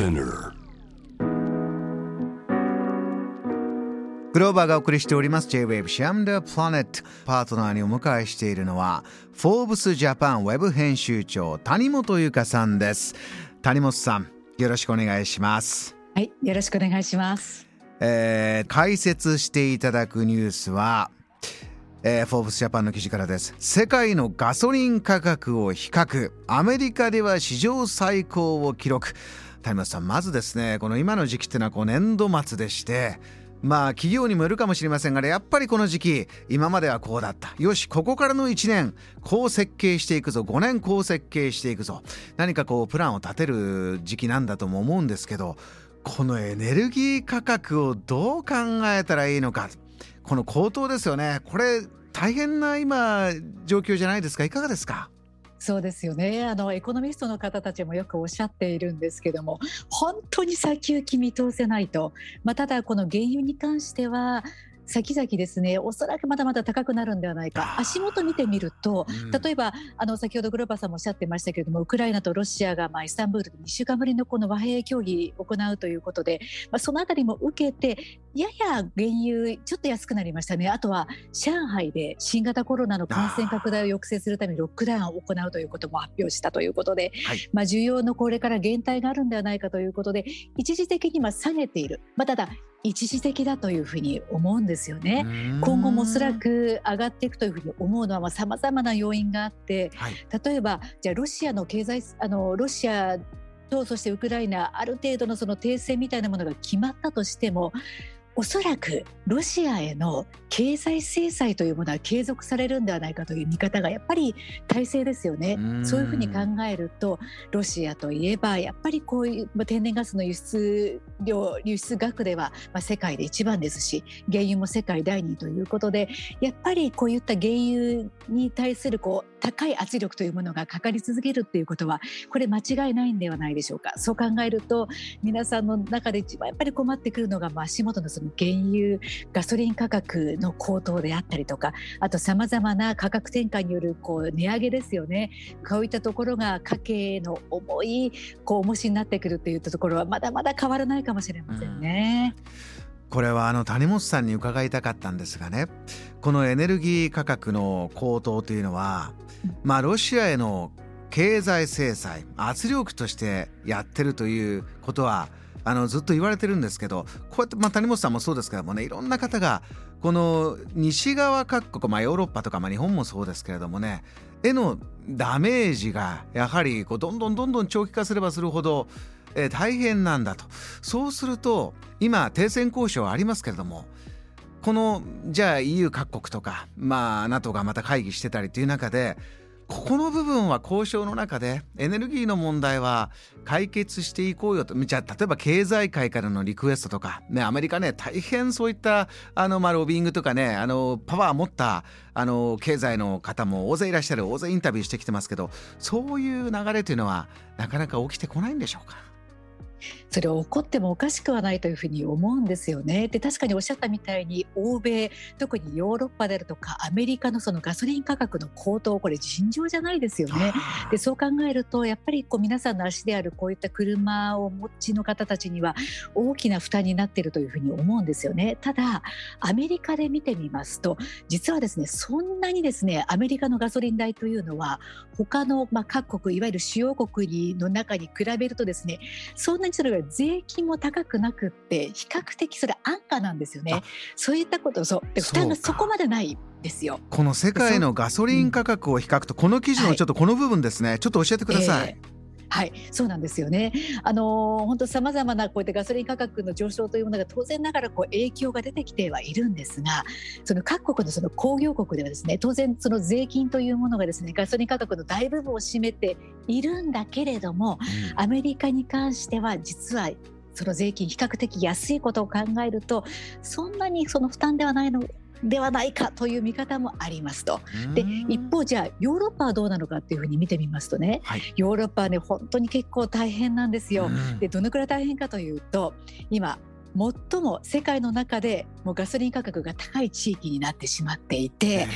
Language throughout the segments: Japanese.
Spinner. グローバーがお送りしております J-Wave シャムダープラネットパートナーにお迎えしているのはフォーブスジャパンウェブ編集長谷本由香さんです。谷本さんよろしくお願いします。はい、よろしくお願いします。えー解説していただくニュースは、えー、フォーブスジャパンの記事からです。世界のガソリン価格を比較。アメリカでは史上最高を記録谷本さんまずですねこの今の時期っていうのはこう年度末でしてまあ企業にもよるかもしれませんがねやっぱりこの時期今まではこうだった。よしここからの1年こう設計していくぞ5年こう設計していくぞ。何かこうプランを立てる時期なんだとも思うんですけどこのエネルギー価格をどう考えたらいいのか。この高騰ですよね。これ大変な今状況じゃないですか？いかがですか？そうですよね。あのエコノミストの方たちもよくおっしゃっているんですけども、本当に先行き見通せないと。まあただこの原油に関しては。先々ですねおそらくまだまだ高くなるんではないか。足元見てみるとうん。例えばあの先ほどグローバーさんもおっしゃってましたけれどもウクライナとロシアがまあイスタンブールで2週間ぶりのこの和平協議を行うということで、まあ、そのあたりも受けてやや原油ちょっと安くなりましたね。あとは上海で新型コロナの感染拡大を抑制するためにロックダウンを行うということも発表したということで、はい。まあ、需要のこれから減退があるんではないかということで一時的には下げている、まあ、ただ一時的だというふうに思うんですよね。今後もおそらく上がっていくというふうに思うのはさまざまな要因があってはい例えばじゃあロシアの経済あのロシアとそしてウクライナある程度のその停戦みたいなものが決まったとしてもおそらくロシアへの経済制裁というものは継続されるんではないかという見方がやっぱり大勢ですよねうん。そういうふうに考えるとロシアといえばやっぱりこういうまあ天然ガスの輸出量輸出額ではまあ世界で一番ですし原油も世界第2位ということでやっぱりこういった原油に対するこう高い圧力というものがかかり続けるっていうことはこれ間違いないんではないでしょうか。そう考えると皆さんの中で一番やっぱり困ってくるのが足元のその原油ガソリン価格の高騰であったりとかあとさまざまな価格転嫁によるこう値上げですよね。こういったところが家計の重いこう重しになってくるっていったところはまだまだ変わらないかもしれませんね。これはあの谷本さんに伺いたかったんですがねこのエネルギー価格の高騰というのはうん。まあロシアへの経済制裁圧力としてやってるということはあのずっと言われてるんですけどこうやって、まあ、谷本さんもそうですけどもねいろんな方がこの西側各国、まあ、ヨーロッパとか、まあ、日本もそうですけれどもねへのダメージがやはりこうどんどんどんどん長期化すればするほど、えー大変なんだと。そうすると今停戦交渉ありますけれどもこのじゃあ EU 各国とか、まあ、NATO がまた会議してたりという中でここの部分は交渉の中でエネルギーの問題は解決していこうよと。じゃあ例えば経済界からのリクエストとか、ね、アメリカね大変そういったあの、まあ、ロビングとかねあのパワー持ったあの経済の方も大勢いらっしゃる大勢インタビューしてきてますけどそういう流れというのはなかなか起きてこないんでしょうか？それは起こってもおかしくはないというふうに思うんですよね。で確かにおっしゃったみたいに欧米特にヨーロッパであるとかアメリカのそのガソリン価格の高騰これ尋常じゃないですよね。でそう考えるとやっぱりこう皆さんの足であるこういった車をお持ちの方たちには大きな負担になっているというふうに思うんですよね。ただアメリカで見てみますと実はですねそんなにですねアメリカのガソリン代というのは他のまあ各国いわゆる主要国の中に比べるとですねそんなにそれが税金も高くなくって比較的それ安価なんですよねあ。そういったことそうで負担がそこまでないんですよ。この世界のガソリン価格を比較とこの記事のちょっとこの部分ですね、ちょっと教えてください。えーはい、そうなんですよね。あの本当さまざまなこういったガソリン価格の上昇というものが当然ながらこう影響が出てきてはいるんですが、その各国のその工業国ではですね、当然その税金というものがですね、ガソリン価格の大部分を占めているんだけれども、アメリカに関しては実はその税金比較的安いことを考えるとそんなにその負担ではないのではないかという見方もありますと。で一方じゃあヨーロッパはどうなのかっていうふうに見てみますとね。はい、ヨーロッパはね本当に結構大変なんですよ。うん。でどのくらい大変かというと今最も世界の中でもうガソリン価格が高い地域になってしまっていて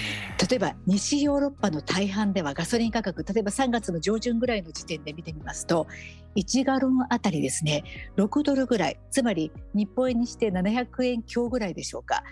例えば西ヨーロッパの大半ではガソリン価格例えば3月の上旬ぐらいの時点で見てみますと1ガロンあたりですね。6ドルぐらい。つまり日本円にして700円強ぐらいでしょうか。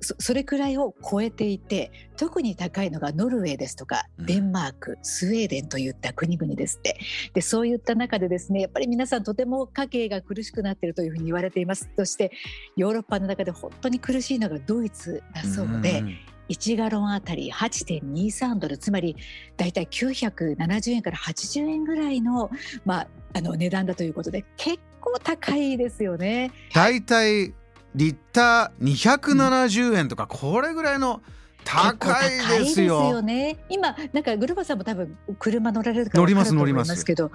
それくらいを超えていて特に高いのがノルウェーですとかデンマーク、スウェーデンといった国々ですって。でそういった中でですねやっぱり皆さんとても家計が苦しくなっているというふうに言われています。そしてヨーロッパの中で本当に苦しいのがドイツだそうで。1ガロンあたり8.23ドルつまり大体970円から80円ぐらいの,、まあ、あの値段だということで結構高いですよね。大体リッター270円とか、これぐらいの高いですよ。ね。今なんかグルバさんも多分車乗られるから乗ります乗りますけど。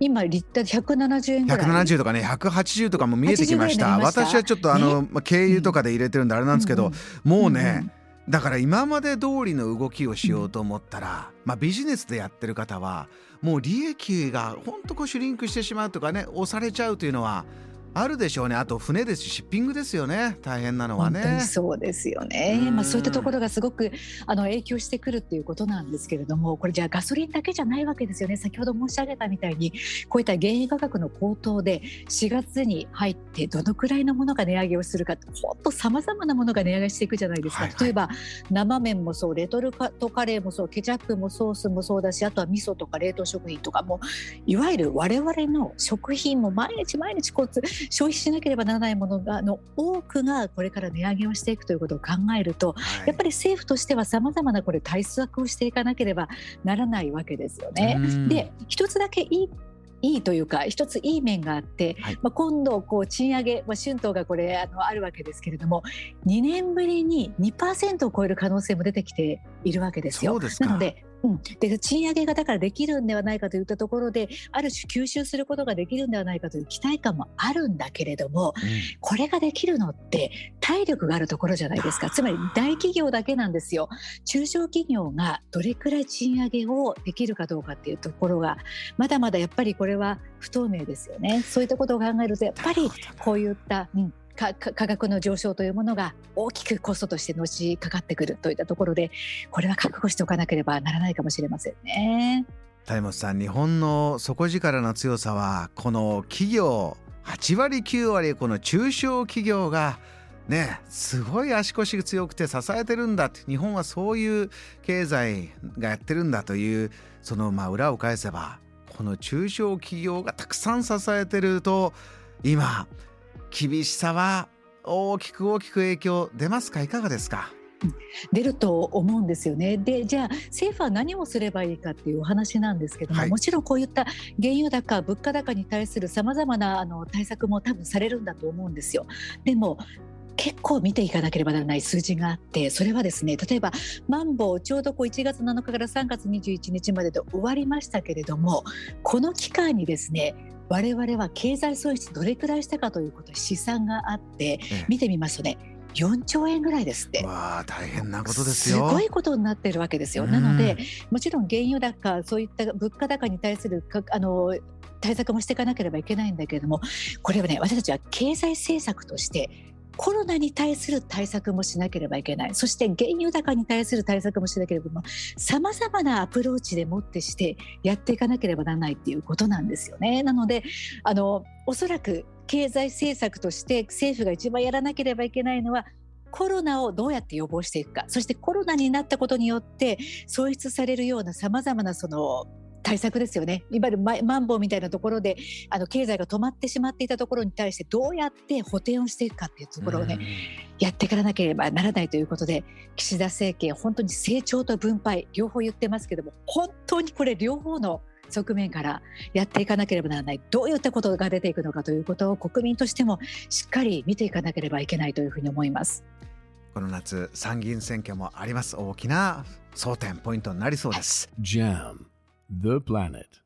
今リッター170円ぐらい170とかね180とかも見えてきました私はちょっとあの、ね、まあ、軽油とかで入れてるんであれなんですけど、うんうん、もうね、うんうん、だから今まで通りの動きをしようと思ったら、まあ、ビジネスでやってる方はもう利益が本当こうシュリンクしてしまうとかね押されちゃうというのはあるでしょうね。あと船ですし、シッピングですよね。大変なのはね。そうですよね。まあそういったところがすごくあの影響してくるっていうことなんですけれども、これじゃあガソリンだけじゃないわけですよね。先ほど申し上げたみたいに、こういった原油価格の高騰で4月に入ってどのくらいのものが値上げをするか、本当さまざまなものが値上げしていくじゃないですか。はいはい、例えば生麺もそう、レトルトカレーもそう、ケチャップもソースもそうだし、あとは味噌とか冷凍食品とかも、いわゆる我々の食品も毎日毎日こう消費しなければならないものがの多くがこれから値上げをしていくということを考えると、はい、やっぱり政府としてはさまざまなこれ対策をしていかなければならないわけですよね。で一つだけいいいいというか一ついい面があって、はい、まあ、今度こう賃上げ、まあ、春闘がこれあのあるわけですけれども2年ぶりに2%を超える可能性も出てきているわけですよ。なのでうん、で賃上げがだからできるんではないかといったところである種吸収することができるんではないかという期待感もあるんだけれども、うん、これができるのって体力があるところじゃないですか。つまり大企業だけなんですよ。中小企業がどれくらい賃上げをできるかどうかっていうところがまだまだやっぱりこれは不透明ですよね。そういったことを考えるとやっぱりこういった、うん、価格の上昇というものが大きくコストとしてのしかかってくるといったところでこれは覚悟しておかなければならないかもしれませんね。谷本さん日本の底力の強さはこの企業8割9割この中小企業がねすごい足腰が強くて支えてるんだって日本はそういう経済がやってるんだというそのまあ裏を返せばこの中小企業がたくさん支えてると今厳しさは大きく大きく影響出ますか？いかがですか？出ると思うんですよね。でじゃあ政府は何をすればいいかっていうお話なんですけども、はい、もちろんこういった原油高物価高に対するさまざまなあの対策も多分されるんだと思うんですよ。でも結構見ていかなければならない数字があってそれはですね例えばマンボウちょうどこう1月7日から3月21日までで終わりましたけれどもこの期間にですね我々は経済損失どれくらいしたかということ試算があって見てみますとね4兆円ぐらいですって。わあ大変なことですよ。すごいことになってるわけですよ。なのでもちろん原油高そういった物価高に対するあの対策もしていかなければいけないんだけれどもこれはね私たちは経済政策としてコロナに対する対策もしなければいけない。そして原油高に対する対策もしなければさまざまなアプローチでもってしてやっていかなければならないっていうことなんですよね。なのであのおそらく経済政策として政府が一番やらなければいけないのはコロナをどうやって予防していくか。そしてコロナになったことによって創出されるようなさまざまなその対策ですよね。いわゆるマンボウみたいなところであの経済が止まってしまっていたところに対してどうやって補填をしていくかっていうところをねやっていかなければならないということで岸田政権本当に成長と分配両方言ってますけども本当にこれ両方の側面からやっていかなければならない。どういったことが出ていくのかということを国民としてもしっかり見ていかなければいけないというふうに思います。この夏参議院選挙もあります。大きな争点ポイントになりそうです。JAM The Planet